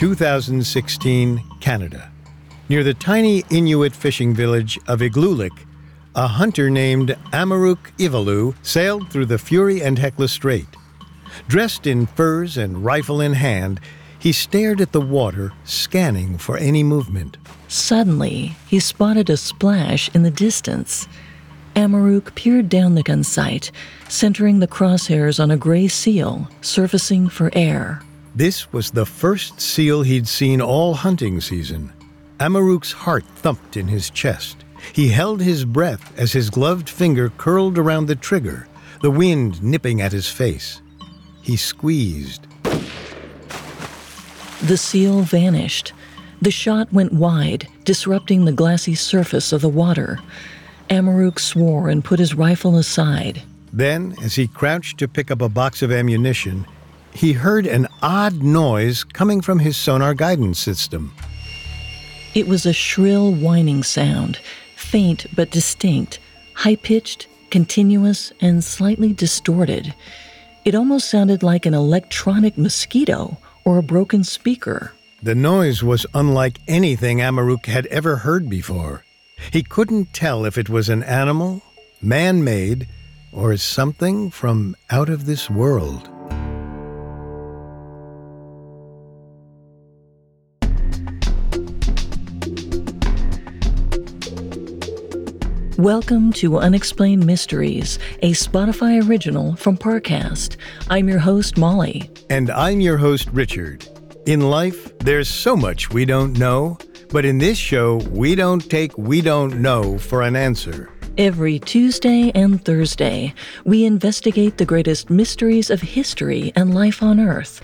2016, Canada. Near the tiny Inuit fishing village of Igloolik, a hunter named Amaruk Ivalu sailed through the Fury and Hecla Strait. Dressed in furs and rifle in hand, he stared at the water, scanning for any movement. Suddenly, he spotted a splash in the distance. Amaruk peered down the gun sight, centering the crosshairs on a gray seal surfacing for air. This was the first seal he'd seen all hunting season. Amaruq's heart thumped in his chest. He held his breath as his gloved finger curled around the trigger, the wind nipping at his face. He squeezed. The seal vanished. The shot went wide, disrupting the glassy surface of the water. Amaruq swore and put his rifle aside. Then, as he crouched to pick up a box of ammunition, he heard an odd noise coming from his sonar guidance system. It was a shrill whining sound, faint but distinct, high pitched, continuous, and slightly distorted. It almost sounded like an electronic mosquito or a broken speaker. The noise was unlike anything Amaruk had ever heard before. He couldn't tell if it was an animal, man made, or something from out of this world. Welcome to Unexplained Mysteries, a Spotify original from Parcast. I'm your host, Molly. And I'm your host, Richard. In life, there's so much we don't know, but in this show, we don't take we don't know for an answer. Every Tuesday and Thursday, we investigate the greatest mysteries of history and life on Earth.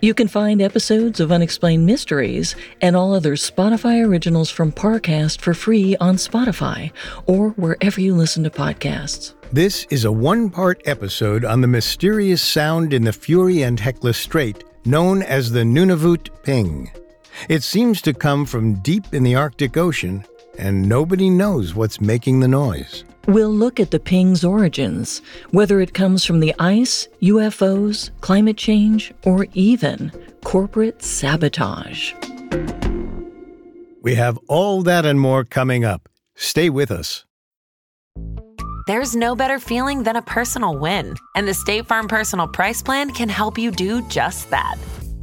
You can find episodes of Unexplained Mysteries and all other Spotify originals from Parcast for free on Spotify or wherever you listen to podcasts. This is a one part episode on the mysterious sound in the Fury and Hecla Strait known as the Nunavut Ping. It seems to come from deep in the Arctic Ocean, and nobody knows what's making the noise. We'll look at the ping's origins, whether it comes from the ice, UFOs, climate change, or even corporate sabotage. We have all that and more coming up. Stay with us. There's no better feeling than a personal win, and the State Farm Personal Price Plan can help you do just that.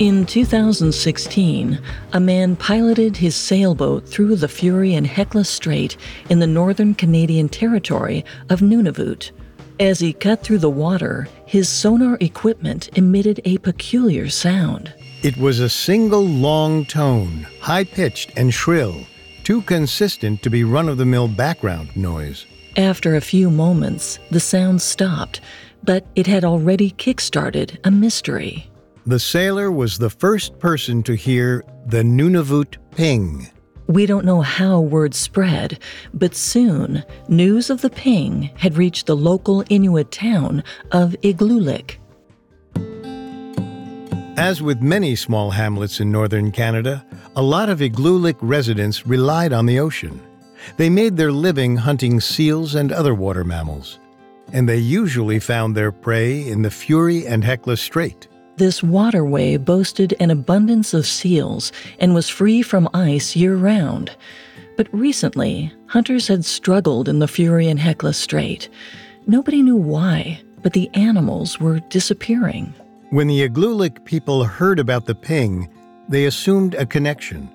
In 2016, a man piloted his sailboat through the Fury and Hecla Strait in the northern Canadian territory of Nunavut. As he cut through the water, his sonar equipment emitted a peculiar sound. It was a single long tone, high pitched and shrill, too consistent to be run of the mill background noise. After a few moments, the sound stopped, but it had already kick-started a mystery. The sailor was the first person to hear the Nunavut ping. We don't know how word spread, but soon news of the ping had reached the local Inuit town of Igloolik. As with many small hamlets in northern Canada, a lot of Igloolik residents relied on the ocean. They made their living hunting seals and other water mammals. and they usually found their prey in the Fury and Hecla Strait. This waterway boasted an abundance of seals and was free from ice year round. But recently, hunters had struggled in the Fury and Hecla Strait. Nobody knew why, but the animals were disappearing. When the Igloolik people heard about the ping, they assumed a connection.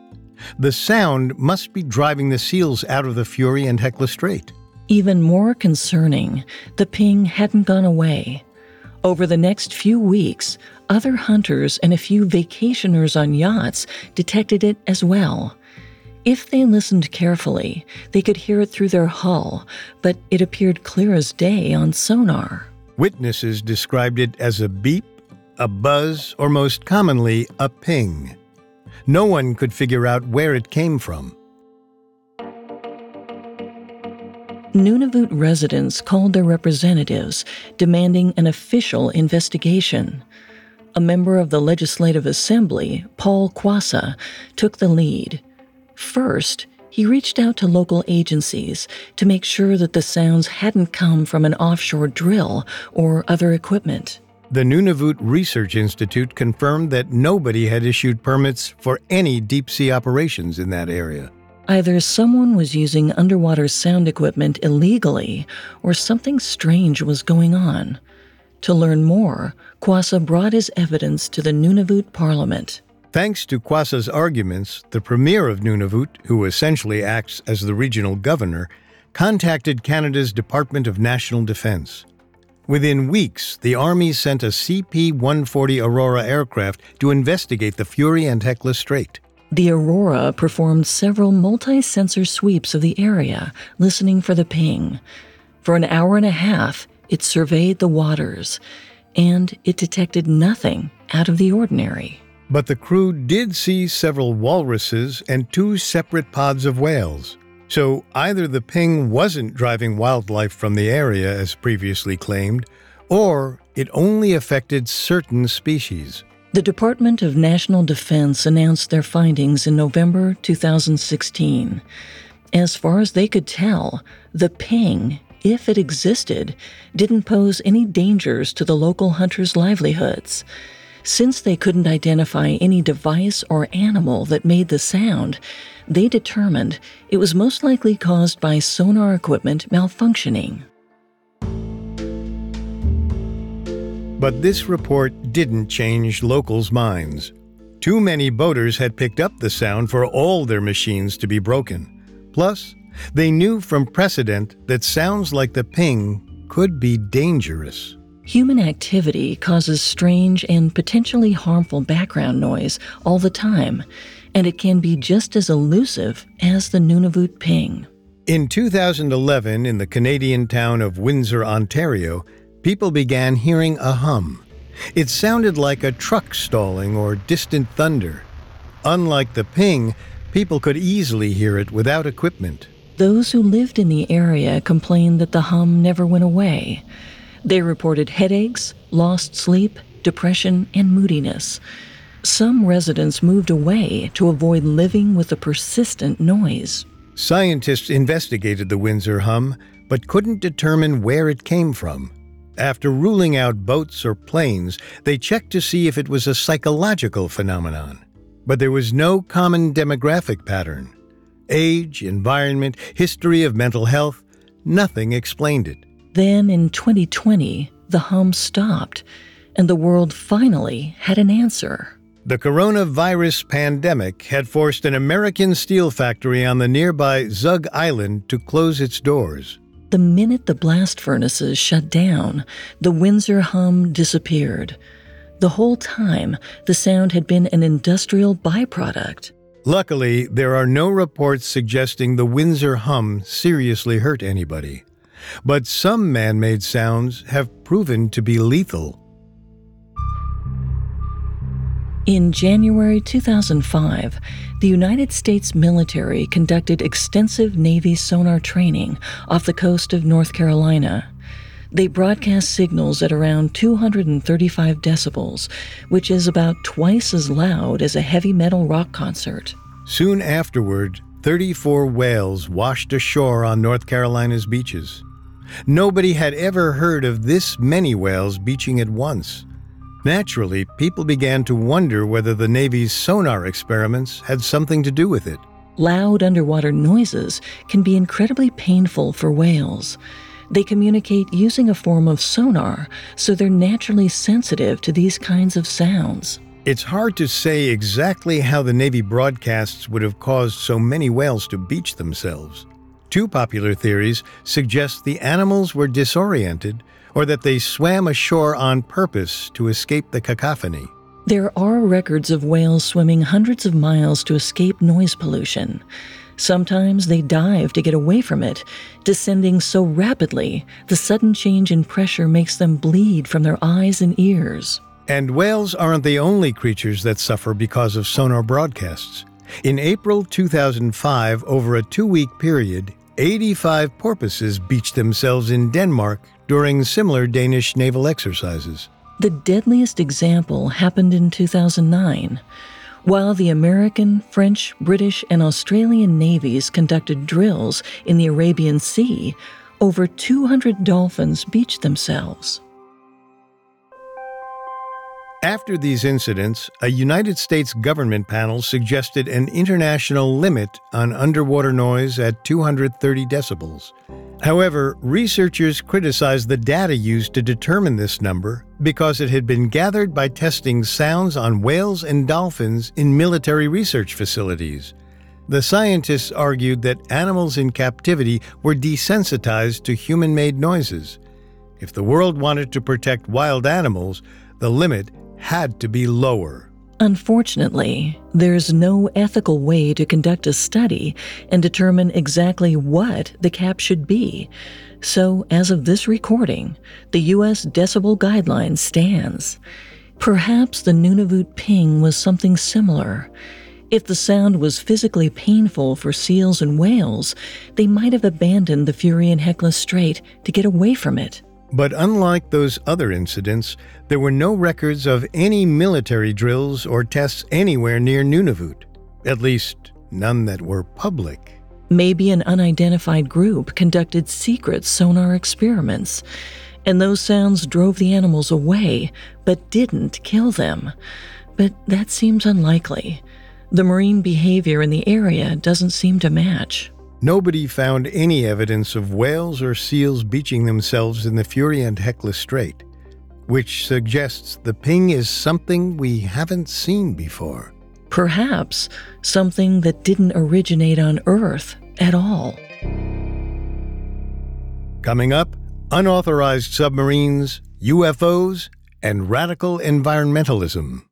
The sound must be driving the seals out of the Fury and Hecla Strait. Even more concerning, the ping hadn't gone away. Over the next few weeks, other hunters and a few vacationers on yachts detected it as well. If they listened carefully, they could hear it through their hull, but it appeared clear as day on sonar. Witnesses described it as a beep, a buzz, or most commonly, a ping. No one could figure out where it came from. Nunavut residents called their representatives, demanding an official investigation. A member of the Legislative Assembly, Paul Quassa, took the lead. First, he reached out to local agencies to make sure that the sounds hadn't come from an offshore drill or other equipment. The Nunavut Research Institute confirmed that nobody had issued permits for any deep sea operations in that area. Either someone was using underwater sound equipment illegally, or something strange was going on. To learn more, Quassa brought his evidence to the Nunavut Parliament. Thanks to Quassa's arguments, the Premier of Nunavut, who essentially acts as the regional governor, contacted Canada's Department of National Defence. Within weeks, the Army sent a CP 140 Aurora aircraft to investigate the Fury and Hecla Strait. The Aurora performed several multi sensor sweeps of the area, listening for the ping. For an hour and a half, it surveyed the waters, and it detected nothing out of the ordinary. But the crew did see several walruses and two separate pods of whales. So either the ping wasn't driving wildlife from the area as previously claimed, or it only affected certain species. The Department of National Defense announced their findings in November 2016. As far as they could tell, the ping, if it existed, didn't pose any dangers to the local hunters' livelihoods. Since they couldn't identify any device or animal that made the sound, they determined it was most likely caused by sonar equipment malfunctioning. But this report didn't change locals' minds. Too many boaters had picked up the sound for all their machines to be broken. Plus, they knew from precedent that sounds like the ping could be dangerous. Human activity causes strange and potentially harmful background noise all the time, and it can be just as elusive as the Nunavut ping. In 2011, in the Canadian town of Windsor, Ontario, people began hearing a hum. It sounded like a truck stalling or distant thunder. Unlike the ping, people could easily hear it without equipment. Those who lived in the area complained that the hum never went away. They reported headaches, lost sleep, depression, and moodiness. Some residents moved away to avoid living with the persistent noise. Scientists investigated the Windsor hum, but couldn't determine where it came from. After ruling out boats or planes, they checked to see if it was a psychological phenomenon. But there was no common demographic pattern. Age, environment, history of mental health, nothing explained it. Then in 2020, the hum stopped, and the world finally had an answer. The coronavirus pandemic had forced an American steel factory on the nearby Zug Island to close its doors. The minute the blast furnaces shut down, the Windsor hum disappeared. The whole time, the sound had been an industrial byproduct. Luckily, there are no reports suggesting the Windsor hum seriously hurt anybody. But some man made sounds have proven to be lethal. In January 2005, the United States military conducted extensive Navy sonar training off the coast of North Carolina. They broadcast signals at around 235 decibels, which is about twice as loud as a heavy metal rock concert. Soon afterward, 34 whales washed ashore on North Carolina's beaches. Nobody had ever heard of this many whales beaching at once. Naturally, people began to wonder whether the Navy's sonar experiments had something to do with it. Loud underwater noises can be incredibly painful for whales. They communicate using a form of sonar, so they're naturally sensitive to these kinds of sounds. It's hard to say exactly how the Navy broadcasts would have caused so many whales to beach themselves. Two popular theories suggest the animals were disoriented or that they swam ashore on purpose to escape the cacophony. There are records of whales swimming hundreds of miles to escape noise pollution. Sometimes they dive to get away from it, descending so rapidly the sudden change in pressure makes them bleed from their eyes and ears. And whales aren't the only creatures that suffer because of sonar broadcasts. In April 2005, over a two week period, 85 porpoises beached themselves in Denmark during similar Danish naval exercises. The deadliest example happened in 2009. While the American, French, British, and Australian navies conducted drills in the Arabian Sea, over 200 dolphins beached themselves. After these incidents, a United States government panel suggested an international limit on underwater noise at 230 decibels. However, researchers criticized the data used to determine this number because it had been gathered by testing sounds on whales and dolphins in military research facilities. The scientists argued that animals in captivity were desensitized to human made noises. If the world wanted to protect wild animals, the limit had to be lower. Unfortunately, there's no ethical way to conduct a study and determine exactly what the cap should be. So, as of this recording, the U.S. decibel guideline stands. Perhaps the Nunavut ping was something similar. If the sound was physically painful for seals and whales, they might have abandoned the Fury and Hecla Strait to get away from it. But unlike those other incidents, there were no records of any military drills or tests anywhere near Nunavut, at least none that were public. Maybe an unidentified group conducted secret sonar experiments, and those sounds drove the animals away but didn't kill them. But that seems unlikely. The marine behavior in the area doesn't seem to match. Nobody found any evidence of whales or seals beaching themselves in the Fury and Hecla Strait, which suggests the ping is something we haven't seen before. Perhaps something that didn't originate on Earth at all. Coming up, unauthorized submarines, UFOs, and radical environmentalism.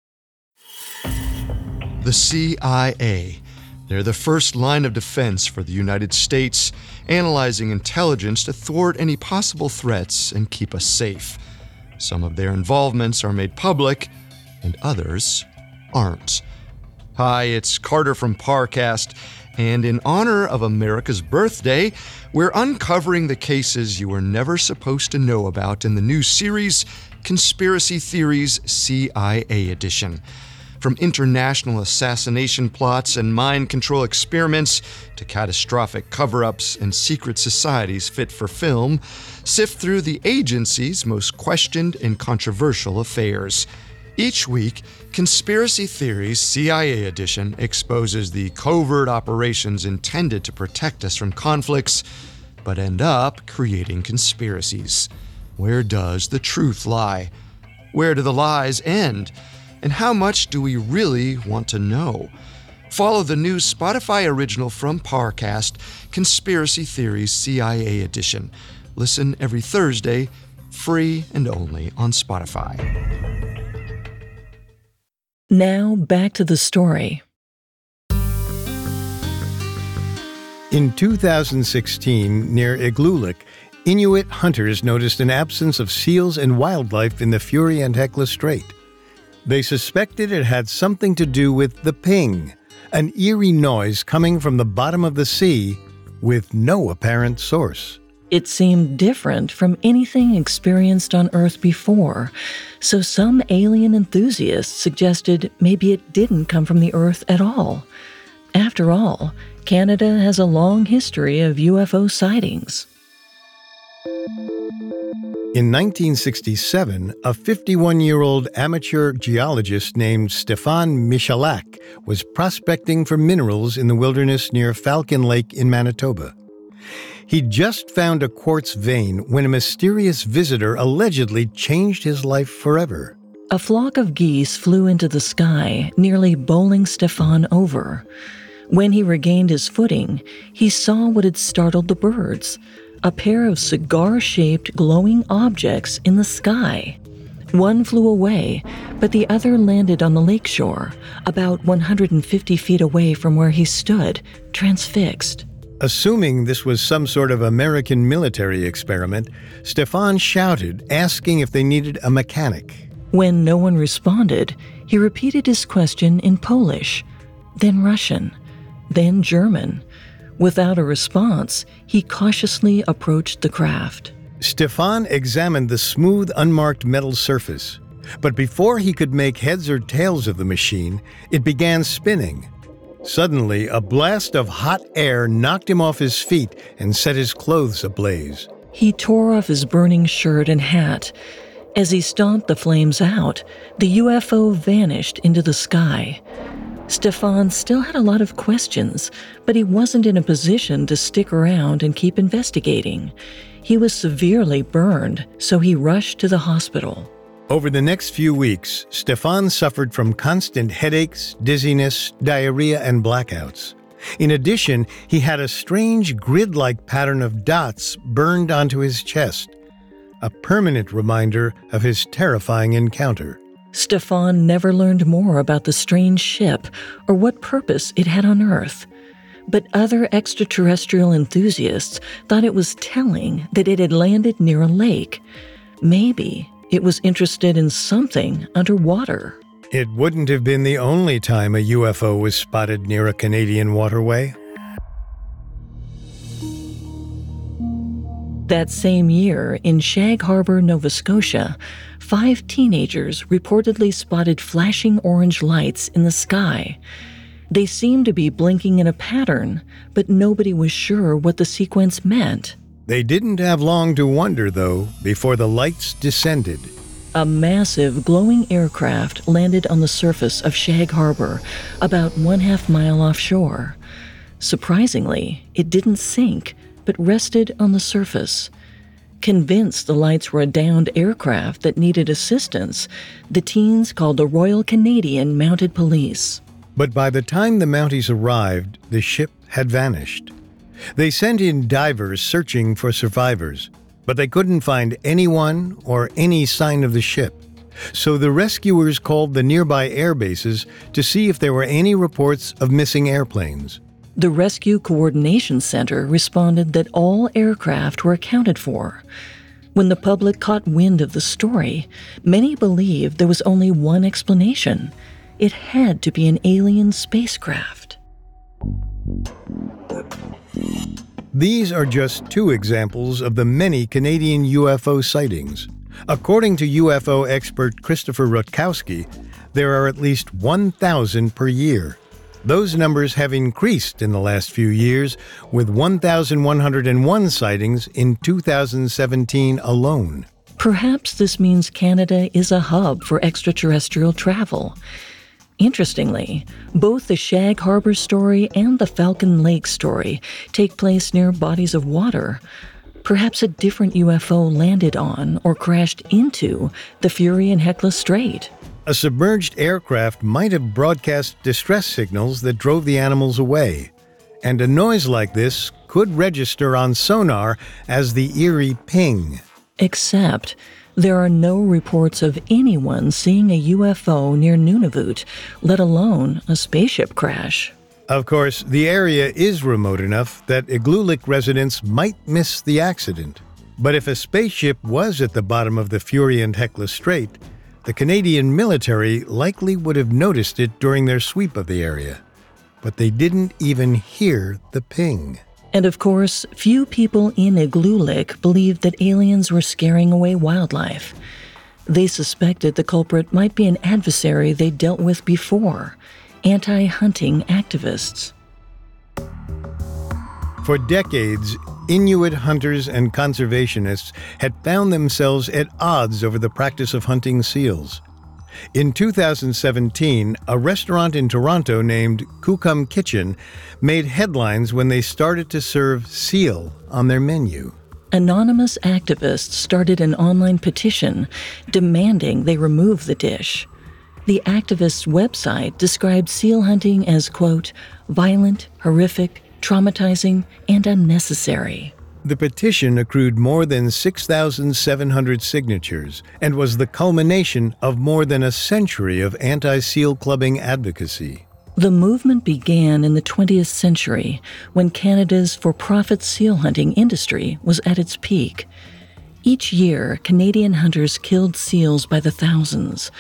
The CIA they're the first line of defense for the United States, analyzing intelligence to thwart any possible threats and keep us safe. Some of their involvements are made public, and others aren't. Hi, it's Carter from Parcast, and in honor of America's birthday, we're uncovering the cases you were never supposed to know about in the new series, Conspiracy Theories CIA Edition. From international assassination plots and mind control experiments to catastrophic cover ups and secret societies fit for film, sift through the agency's most questioned and controversial affairs. Each week, Conspiracy Theories CIA Edition exposes the covert operations intended to protect us from conflicts, but end up creating conspiracies. Where does the truth lie? Where do the lies end? And how much do we really want to know? Follow the new Spotify original from Parcast, Conspiracy Theories CIA Edition. Listen every Thursday, free and only on Spotify. Now back to the story. In 2016, near Igloolik, Inuit hunters noticed an absence of seals and wildlife in the Fury and Hecla Strait. They suspected it had something to do with the ping, an eerie noise coming from the bottom of the sea with no apparent source. It seemed different from anything experienced on Earth before, so some alien enthusiasts suggested maybe it didn't come from the Earth at all. After all, Canada has a long history of UFO sightings. In 1967, a 51 year old amateur geologist named Stefan Michalak was prospecting for minerals in the wilderness near Falcon Lake in Manitoba. He'd just found a quartz vein when a mysterious visitor allegedly changed his life forever. A flock of geese flew into the sky, nearly bowling Stefan over. When he regained his footing, he saw what had startled the birds a pair of cigar shaped glowing objects in the sky. One flew away, but the other landed on the lakeshore, about 150 feet away from where he stood, transfixed. Assuming this was some sort of American military experiment, Stefan shouted, asking if they needed a mechanic. When no one responded, he repeated his question in Polish, then Russian, then German. Without a response, he cautiously approached the craft. Stefan examined the smooth, unmarked metal surface. But before he could make heads or tails of the machine, it began spinning. Suddenly, a blast of hot air knocked him off his feet and set his clothes ablaze. He tore off his burning shirt and hat. As he stomped the flames out, the UFO vanished into the sky. Stefan still had a lot of questions, but he wasn't in a position to stick around and keep investigating. He was severely burned, so he rushed to the hospital. Over the next few weeks, Stefan suffered from constant headaches, dizziness, diarrhea, and blackouts. In addition, he had a strange grid like pattern of dots burned onto his chest, a permanent reminder of his terrifying encounter. Stefan never learned more about the strange ship or what purpose it had on Earth. But other extraterrestrial enthusiasts thought it was telling that it had landed near a lake. Maybe it was interested in something underwater. It wouldn't have been the only time a UFO was spotted near a Canadian waterway. That same year, in Shag Harbor, Nova Scotia, five teenagers reportedly spotted flashing orange lights in the sky. They seemed to be blinking in a pattern, but nobody was sure what the sequence meant. They didn't have long to wonder, though, before the lights descended. A massive glowing aircraft landed on the surface of Shag Harbor, about one half mile offshore. Surprisingly, it didn't sink, but rested on the surface. Convinced the lights were a downed aircraft that needed assistance, the teens called the Royal Canadian Mounted Police. But by the time the Mounties arrived, the ship had vanished. They sent in divers searching for survivors, but they couldn't find anyone or any sign of the ship. So the rescuers called the nearby air bases to see if there were any reports of missing airplanes. The Rescue Coordination Center responded that all aircraft were accounted for. When the public caught wind of the story, many believed there was only one explanation it had to be an alien spacecraft. These are just two examples of the many Canadian UFO sightings. According to UFO expert Christopher Rutkowski, there are at least 1,000 per year. Those numbers have increased in the last few years, with 1,101 sightings in 2017 alone. Perhaps this means Canada is a hub for extraterrestrial travel. Interestingly, both the Shag Harbor story and the Falcon Lake story take place near bodies of water. Perhaps a different UFO landed on or crashed into the Fury and Hecla Strait. A submerged aircraft might have broadcast distress signals that drove the animals away, and a noise like this could register on sonar as the eerie ping. Except there are no reports of anyone seeing a UFO near Nunavut, let alone a spaceship crash. Of course, the area is remote enough that Igloolik residents might miss the accident. But if a spaceship was at the bottom of the Fury and Hecla Strait, the Canadian military likely would have noticed it during their sweep of the area, but they didn't even hear the ping. And of course, few people in Igloolik believed that aliens were scaring away wildlife. They suspected the culprit might be an adversary they dealt with before anti hunting activists. For decades, Inuit hunters and conservationists had found themselves at odds over the practice of hunting seals. In 2017, a restaurant in Toronto named Kukum Kitchen made headlines when they started to serve seal on their menu. Anonymous activists started an online petition demanding they remove the dish. The activists' website described seal hunting as, quote, violent, horrific, traumatizing, and unnecessary. The petition accrued more than 6,700 signatures and was the culmination of more than a century of anti seal clubbing advocacy. The movement began in the 20th century when Canada's for profit seal hunting industry was at its peak. Each year, Canadian hunters killed seals by the thousands.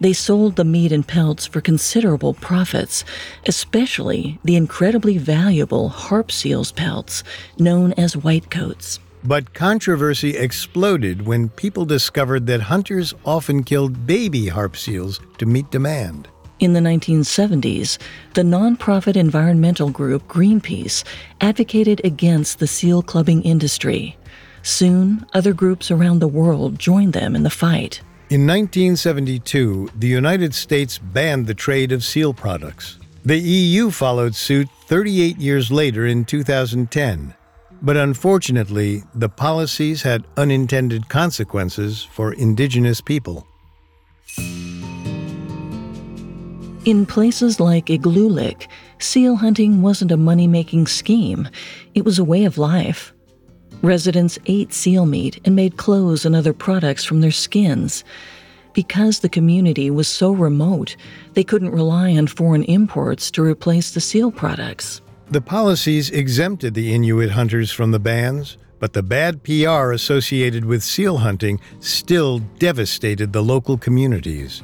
They sold the meat and pelts for considerable profits, especially the incredibly valuable harp seals pelts, known as whitecoats. But controversy exploded when people discovered that hunters often killed baby harp seals to meet demand. In the 1970s, the nonprofit environmental group Greenpeace advocated against the seal clubbing industry. Soon, other groups around the world joined them in the fight. In 1972, the United States banned the trade of seal products. The EU followed suit 38 years later in 2010. But unfortunately, the policies had unintended consequences for indigenous people. In places like Igloolik, seal hunting wasn't a money making scheme, it was a way of life. Residents ate seal meat and made clothes and other products from their skins. Because the community was so remote, they couldn't rely on foreign imports to replace the seal products. The policies exempted the Inuit hunters from the bans, but the bad PR associated with seal hunting still devastated the local communities.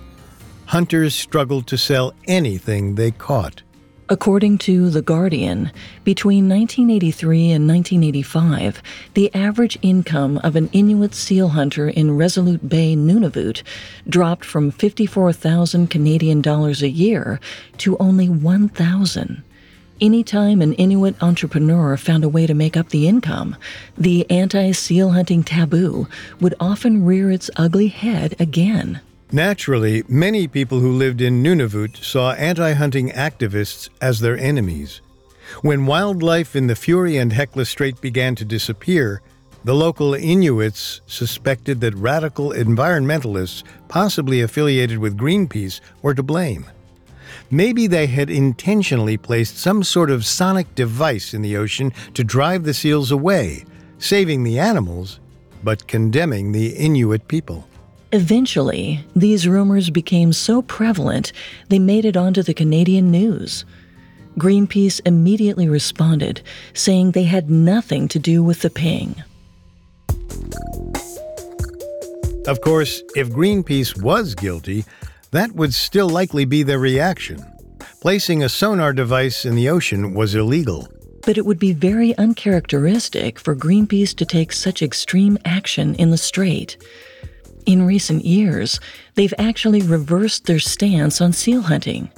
Hunters struggled to sell anything they caught. According to The Guardian, between 1983 and 1985, the average income of an Inuit seal hunter in Resolute Bay, Nunavut, dropped from 54,000 Canadian dollars a year to only 1,000. Anytime an Inuit entrepreneur found a way to make up the income, the anti seal hunting taboo would often rear its ugly head again. Naturally, many people who lived in Nunavut saw anti hunting activists as their enemies. When wildlife in the Fury and Hecla Strait began to disappear, the local Inuits suspected that radical environmentalists, possibly affiliated with Greenpeace, were to blame. Maybe they had intentionally placed some sort of sonic device in the ocean to drive the seals away, saving the animals, but condemning the Inuit people. Eventually, these rumors became so prevalent they made it onto the Canadian news. Greenpeace immediately responded, saying they had nothing to do with the ping. Of course, if Greenpeace was guilty, that would still likely be their reaction. Placing a sonar device in the ocean was illegal. But it would be very uncharacteristic for Greenpeace to take such extreme action in the strait. In recent years, they've actually reversed their stance on seal hunting.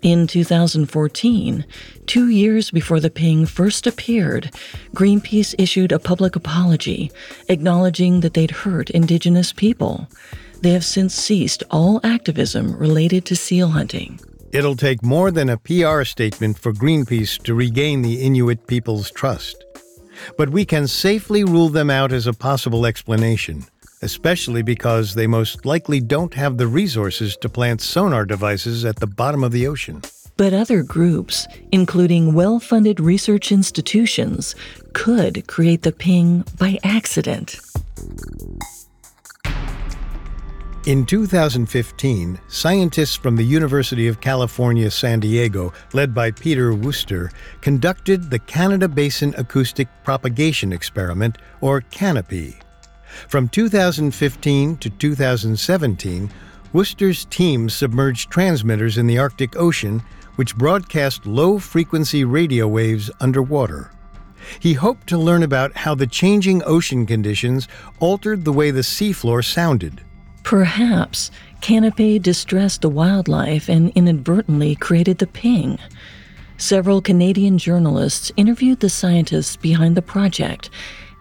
In 2014, two years before the ping first appeared, Greenpeace issued a public apology, acknowledging that they'd hurt Indigenous people. They have since ceased all activism related to seal hunting. It'll take more than a PR statement for Greenpeace to regain the Inuit people's trust. But we can safely rule them out as a possible explanation especially because they most likely don't have the resources to plant sonar devices at the bottom of the ocean. But other groups, including well funded research institutions, could create the ping by accident. In 2015, scientists from the University of California, San Diego, led by Peter Worcester, conducted the Canada Basin Acoustic Propagation Experiment, or CANOPY. From 2015 to 2017, Worcester's team submerged transmitters in the Arctic Ocean, which broadcast low frequency radio waves underwater. He hoped to learn about how the changing ocean conditions altered the way the seafloor sounded. Perhaps CANOPY distressed the wildlife and inadvertently created the ping. Several Canadian journalists interviewed the scientists behind the project,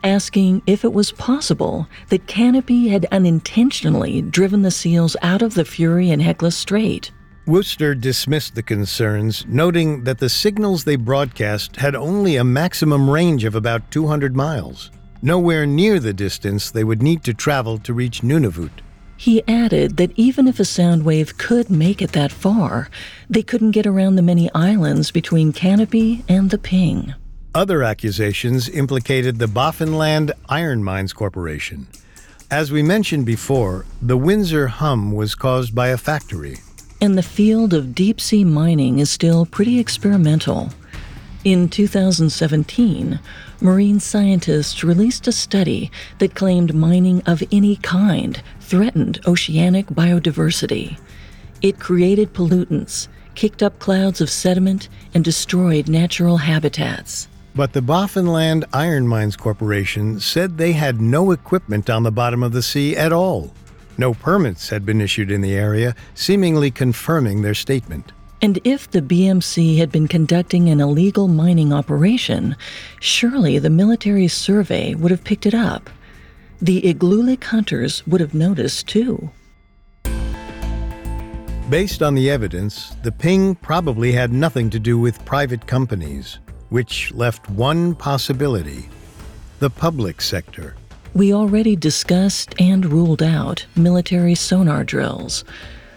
asking if it was possible that Canopy had unintentionally driven the seals out of the Fury and Hecla Strait. Worcester dismissed the concerns, noting that the signals they broadcast had only a maximum range of about 200 miles, nowhere near the distance they would need to travel to reach Nunavut. He added that even if a sound wave could make it that far, they couldn't get around the many islands between Canopy and the Ping. Other accusations implicated the Baffinland Iron Mines Corporation. As we mentioned before, the Windsor hum was caused by a factory. And the field of deep sea mining is still pretty experimental. In 2017, marine scientists released a study that claimed mining of any kind threatened oceanic biodiversity. It created pollutants, kicked up clouds of sediment, and destroyed natural habitats. But the Baffinland Iron Mines Corporation said they had no equipment on the bottom of the sea at all. No permits had been issued in the area, seemingly confirming their statement. And if the BMC had been conducting an illegal mining operation, surely the military survey would have picked it up. The Igloolik hunters would have noticed too. Based on the evidence, the ping probably had nothing to do with private companies, which left one possibility the public sector. We already discussed and ruled out military sonar drills.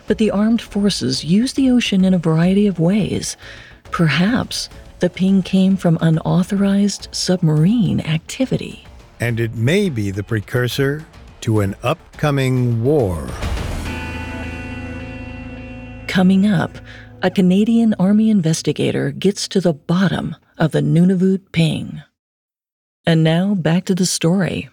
But the armed forces use the ocean in a variety of ways. Perhaps the ping came from unauthorized submarine activity. And it may be the precursor to an upcoming war. Coming up, a Canadian Army investigator gets to the bottom of the Nunavut ping. And now back to the story.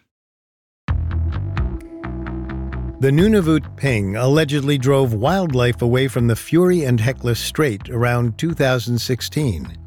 The Nunavut ping allegedly drove wildlife away from the Fury and Hecla Strait around 2016.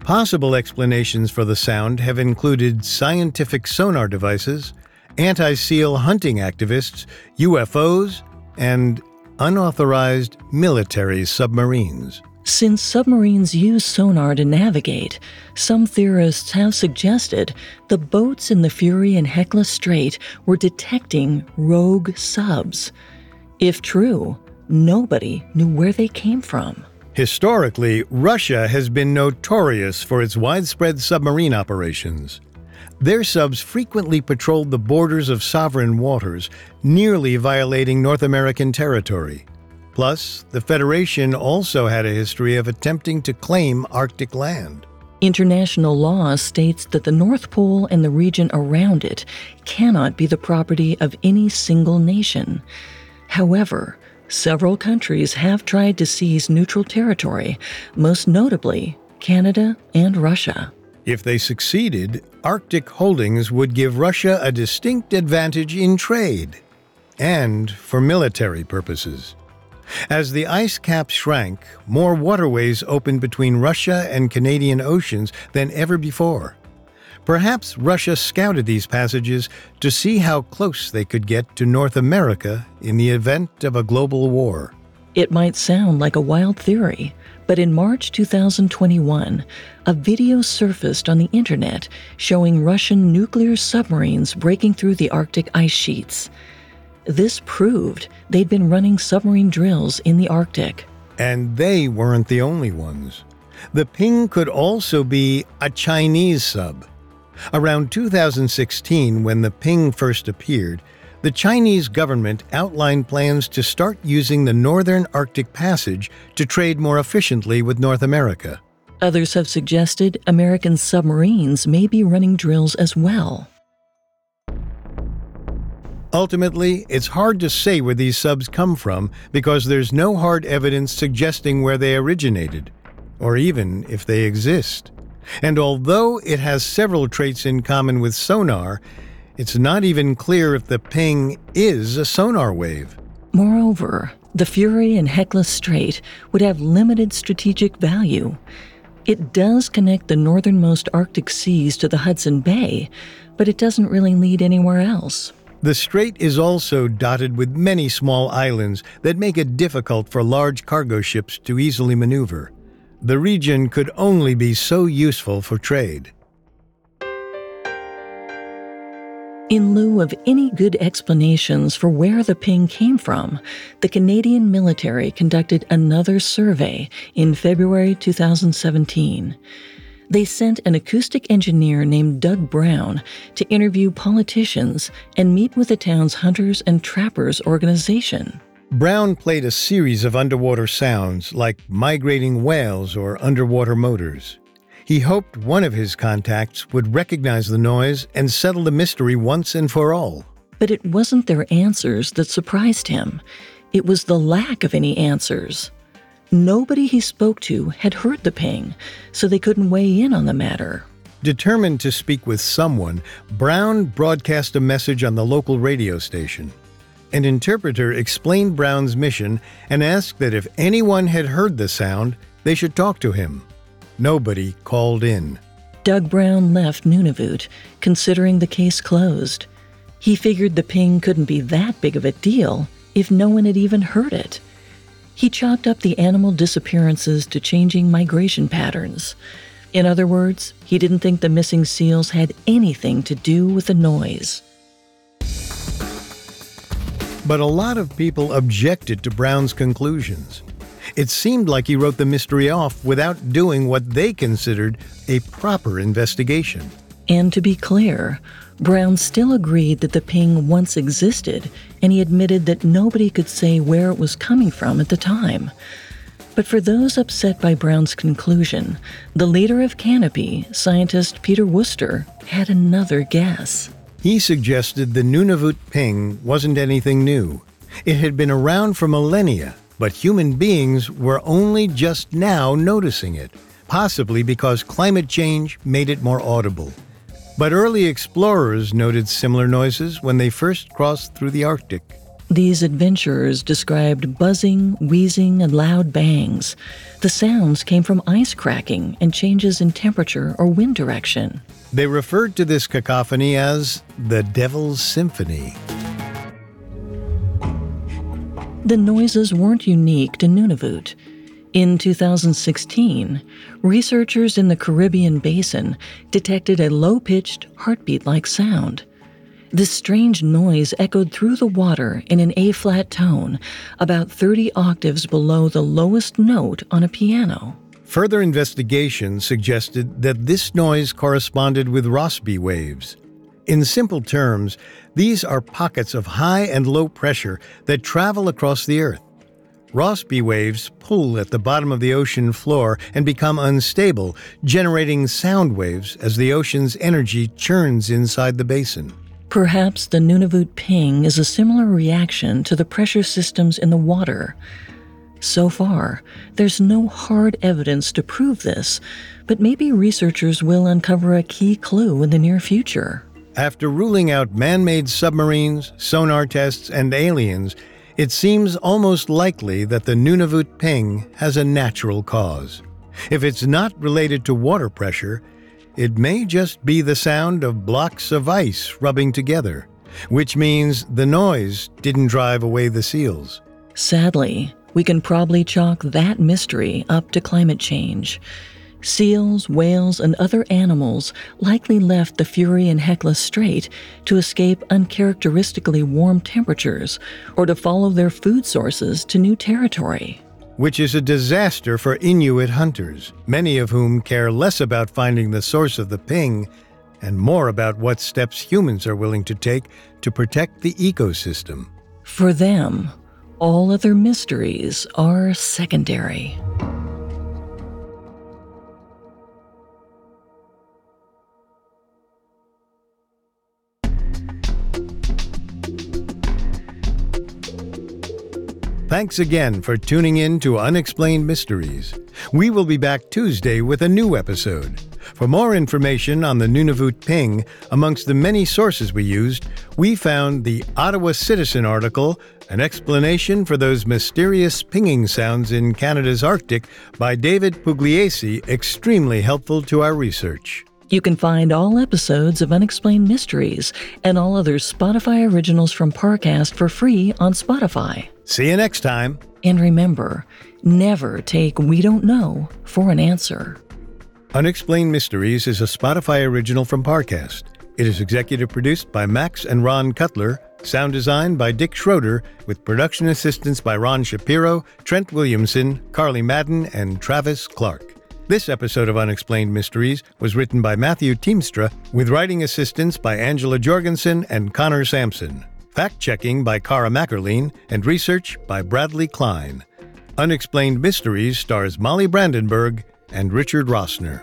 Possible explanations for the sound have included scientific sonar devices, anti seal hunting activists, UFOs, and unauthorized military submarines. Since submarines use sonar to navigate, some theorists have suggested the boats in the Fury and Hecla Strait were detecting rogue subs. If true, nobody knew where they came from. Historically, Russia has been notorious for its widespread submarine operations. Their subs frequently patrolled the borders of sovereign waters, nearly violating North American territory. Plus, the Federation also had a history of attempting to claim Arctic land. International law states that the North Pole and the region around it cannot be the property of any single nation. However, several countries have tried to seize neutral territory, most notably Canada and Russia. If they succeeded, Arctic holdings would give Russia a distinct advantage in trade and for military purposes. As the ice cap shrank, more waterways opened between Russia and Canadian oceans than ever before. Perhaps Russia scouted these passages to see how close they could get to North America in the event of a global war. It might sound like a wild theory, but in March 2021, a video surfaced on the internet showing Russian nuclear submarines breaking through the Arctic ice sheets. This proved they'd been running submarine drills in the Arctic. And they weren't the only ones. The Ping could also be a Chinese sub. Around 2016, when the Ping first appeared, the Chinese government outlined plans to start using the Northern Arctic Passage to trade more efficiently with North America. Others have suggested American submarines may be running drills as well. Ultimately, it's hard to say where these subs come from because there's no hard evidence suggesting where they originated, or even if they exist. And although it has several traits in common with sonar, it's not even clear if the ping is a sonar wave. Moreover, the Fury and Hecla Strait would have limited strategic value. It does connect the northernmost Arctic seas to the Hudson Bay, but it doesn't really lead anywhere else. The strait is also dotted with many small islands that make it difficult for large cargo ships to easily maneuver. the region could only be so useful for trade. In lieu of any good explanations for where the ping came from, the Canadian military conducted another survey in February 2017. They sent an acoustic engineer named Doug Brown to interview politicians and meet with the town's Hunters and Trappers organization. Brown played a series of underwater sounds like migrating whales or underwater motors. He hoped one of his contacts would recognize the noise and settle the mystery once and for all. But it wasn't their answers that surprised him, it was the lack of any answers. Nobody he spoke to had heard the ping, so they couldn't weigh in on the matter. Determined to speak with someone, Brown broadcast a message on the local radio station. An interpreter explained Brown's mission and asked that if anyone had heard the sound, they should talk to him. Nobody called in. Doug Brown left Nunavut, considering the case closed. He figured the ping couldn't be that big of a deal if no one had even heard it. He chalked up the animal disappearances to changing migration patterns. In other words, he didn't think the missing seals had anything to do with the noise. But a lot of people objected to Brown's conclusions. It seemed like he wrote the mystery off without doing what they considered a proper investigation. And to be clear, Brown still agreed that the ping once existed, and he admitted that nobody could say where it was coming from at the time. But for those upset by Brown's conclusion, the leader of CANAPE, scientist Peter Worcester, had another guess. He suggested the Nunavut ping wasn't anything new. It had been around for millennia, but human beings were only just now noticing it, possibly because climate change made it more audible. But early explorers noted similar noises when they first crossed through the Arctic. These adventurers described buzzing, wheezing, and loud bangs. The sounds came from ice cracking and changes in temperature or wind direction. They referred to this cacophony as the Devil's Symphony. The noises weren't unique to Nunavut. In 2016, researchers in the Caribbean basin detected a low pitched, heartbeat like sound. This strange noise echoed through the water in an A flat tone, about 30 octaves below the lowest note on a piano. Further investigation suggested that this noise corresponded with Rossby waves. In simple terms, these are pockets of high and low pressure that travel across the Earth. Rossby waves pull at the bottom of the ocean floor and become unstable, generating sound waves as the ocean's energy churns inside the basin. Perhaps the Nunavut ping is a similar reaction to the pressure systems in the water. So far, there's no hard evidence to prove this, but maybe researchers will uncover a key clue in the near future. After ruling out man made submarines, sonar tests, and aliens, it seems almost likely that the Nunavut ping has a natural cause. If it's not related to water pressure, it may just be the sound of blocks of ice rubbing together, which means the noise didn't drive away the seals. Sadly, we can probably chalk that mystery up to climate change. Seals, whales, and other animals likely left the Fury and Hecla Strait to escape uncharacteristically warm temperatures or to follow their food sources to new territory. Which is a disaster for Inuit hunters, many of whom care less about finding the source of the ping and more about what steps humans are willing to take to protect the ecosystem. For them, all other mysteries are secondary. Thanks again for tuning in to Unexplained Mysteries. We will be back Tuesday with a new episode. For more information on the Nunavut ping, amongst the many sources we used, we found the Ottawa Citizen article, An Explanation for Those Mysterious Pinging Sounds in Canada's Arctic by David Pugliese, extremely helpful to our research. You can find all episodes of Unexplained Mysteries and all other Spotify originals from Parcast for free on Spotify. See you next time. And remember, never take We Don't Know for an answer. Unexplained Mysteries is a Spotify original from Parcast. It is executive produced by Max and Ron Cutler, sound design by Dick Schroeder, with production assistance by Ron Shapiro, Trent Williamson, Carly Madden, and Travis Clark. This episode of Unexplained Mysteries was written by Matthew Teamstra, with writing assistance by Angela Jorgensen and Connor Sampson. Fact checking by Cara Mackerline and research by Bradley Klein. Unexplained Mysteries stars Molly Brandenburg and Richard Rossner.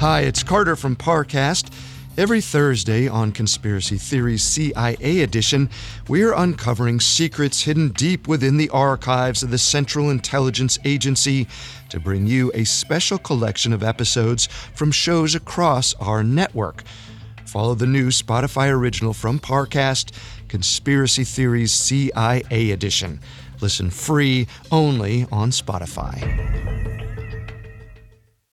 Hi, it's Carter from Parcast. Every Thursday on Conspiracy Theories CIA Edition, we're uncovering secrets hidden deep within the archives of the Central Intelligence Agency to bring you a special collection of episodes from shows across our network. Follow the new Spotify original from Parcast, Conspiracy Theories CIA Edition. Listen free only on Spotify.